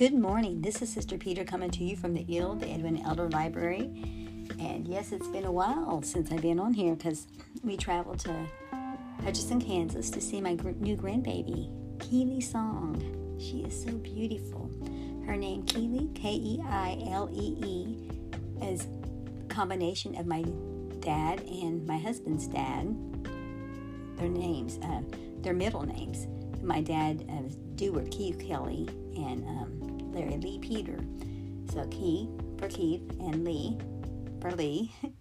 Good morning. This is Sister Peter coming to you from the EEL, the Edwina Elder Library. And yes, it's been a while since I've been on here because we traveled to Hutchinson, Kansas to see my gr- new grandbaby, Keilee Song. She is so beautiful. Her name, Keilee, K E I L E E, is a combination of my dad and my husband's dad. Their names, uh, their middle names. My dad uh, was Deward Keith Kelly, and um, Larry Lee Peter. So Keith for Keith and Lee for Lee.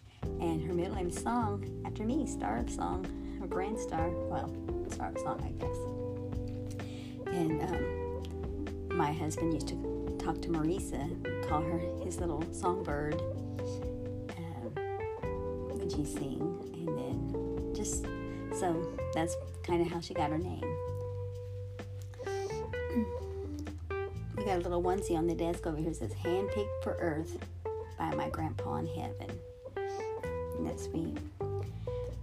And her middle name Song after me, Star of Song, or Grand Star. Well, Star of Song, I guess. And um, my husband used to talk to Marisa, call her his little songbird um, when she sing. And then just, so that's kind of how she got her name. Got a little onesie on the desk over here that says Handpicked for Earth by my grandpa in heaven. That's sweet.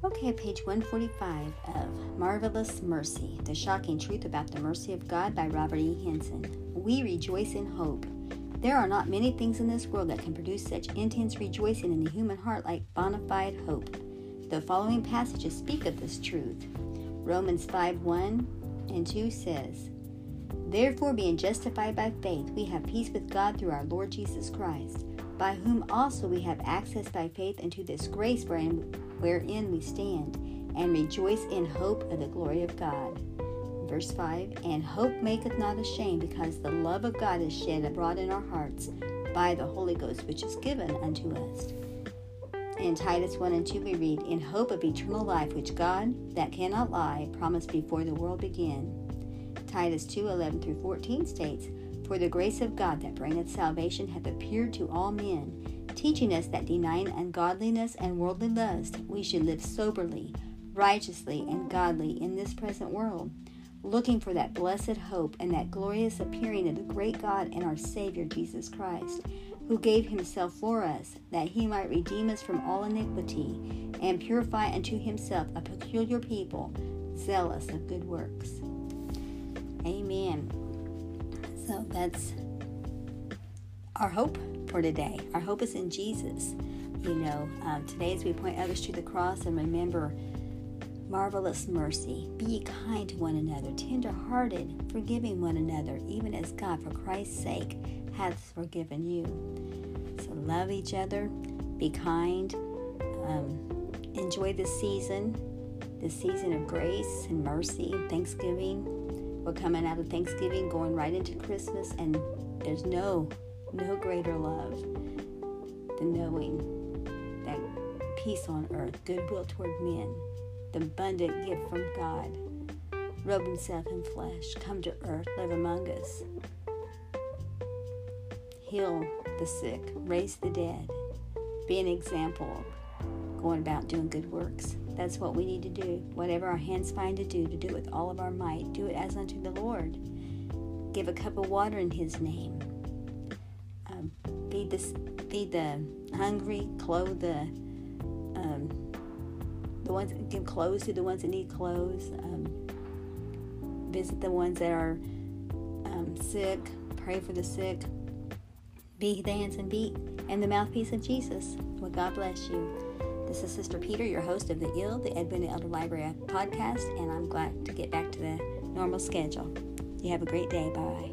Okay, page 145 of Marvelous Mercy The Shocking Truth About the Mercy of God by Robert E. Henson. We rejoice in hope. There are not many things in this world that can produce such intense rejoicing in the human heart like bona fide hope. The following passages speak of this truth. Romans 5 1 and 2 says, Therefore, being justified by faith, we have peace with God through our Lord Jesus Christ, by whom also we have access by faith into this grace wherein, wherein we stand, and rejoice in hope of the glory of God. Verse 5 And hope maketh not ashamed, because the love of God is shed abroad in our hearts by the Holy Ghost, which is given unto us. In Titus 1 and 2, we read, In hope of eternal life, which God, that cannot lie, promised before the world began Titus 2 11 through 14 states, For the grace of God that bringeth salvation hath appeared to all men, teaching us that denying ungodliness and worldly lust, we should live soberly, righteously, and godly in this present world, looking for that blessed hope and that glorious appearing of the great God and our Savior Jesus Christ, who gave himself for us, that he might redeem us from all iniquity, and purify unto himself a peculiar people, zealous of good works. Amen. So that's our hope for today. Our hope is in Jesus. You know, um, today as we point others to the cross and remember marvelous mercy, be kind to one another, tender hearted, forgiving one another, even as God, for Christ's sake, hath forgiven you. So love each other, be kind, um, enjoy this season, the season of grace and mercy and thanksgiving we're coming out of Thanksgiving, going right into Christmas, and there's no, no greater love than knowing that peace on earth, goodwill toward men, the abundant gift from God, robe himself in flesh, come to earth, live among us, heal the sick, raise the dead, be an example going about doing good works. That's what we need to do. Whatever our hands find to do, to do it with all of our might. Do it as unto the Lord. Give a cup of water in His name. Um, feed the feed the hungry. Clothe the um, the ones. Give clothes to the ones that need clothes. Um, visit the ones that are um, sick. Pray for the sick. Be the hands and feet and the mouthpiece of Jesus. Well, God bless you. This is Sister Peter, your host of the EEL, the Edwina Elder Library podcast, and I'm glad to get back to the normal schedule. You have a great day. Bye.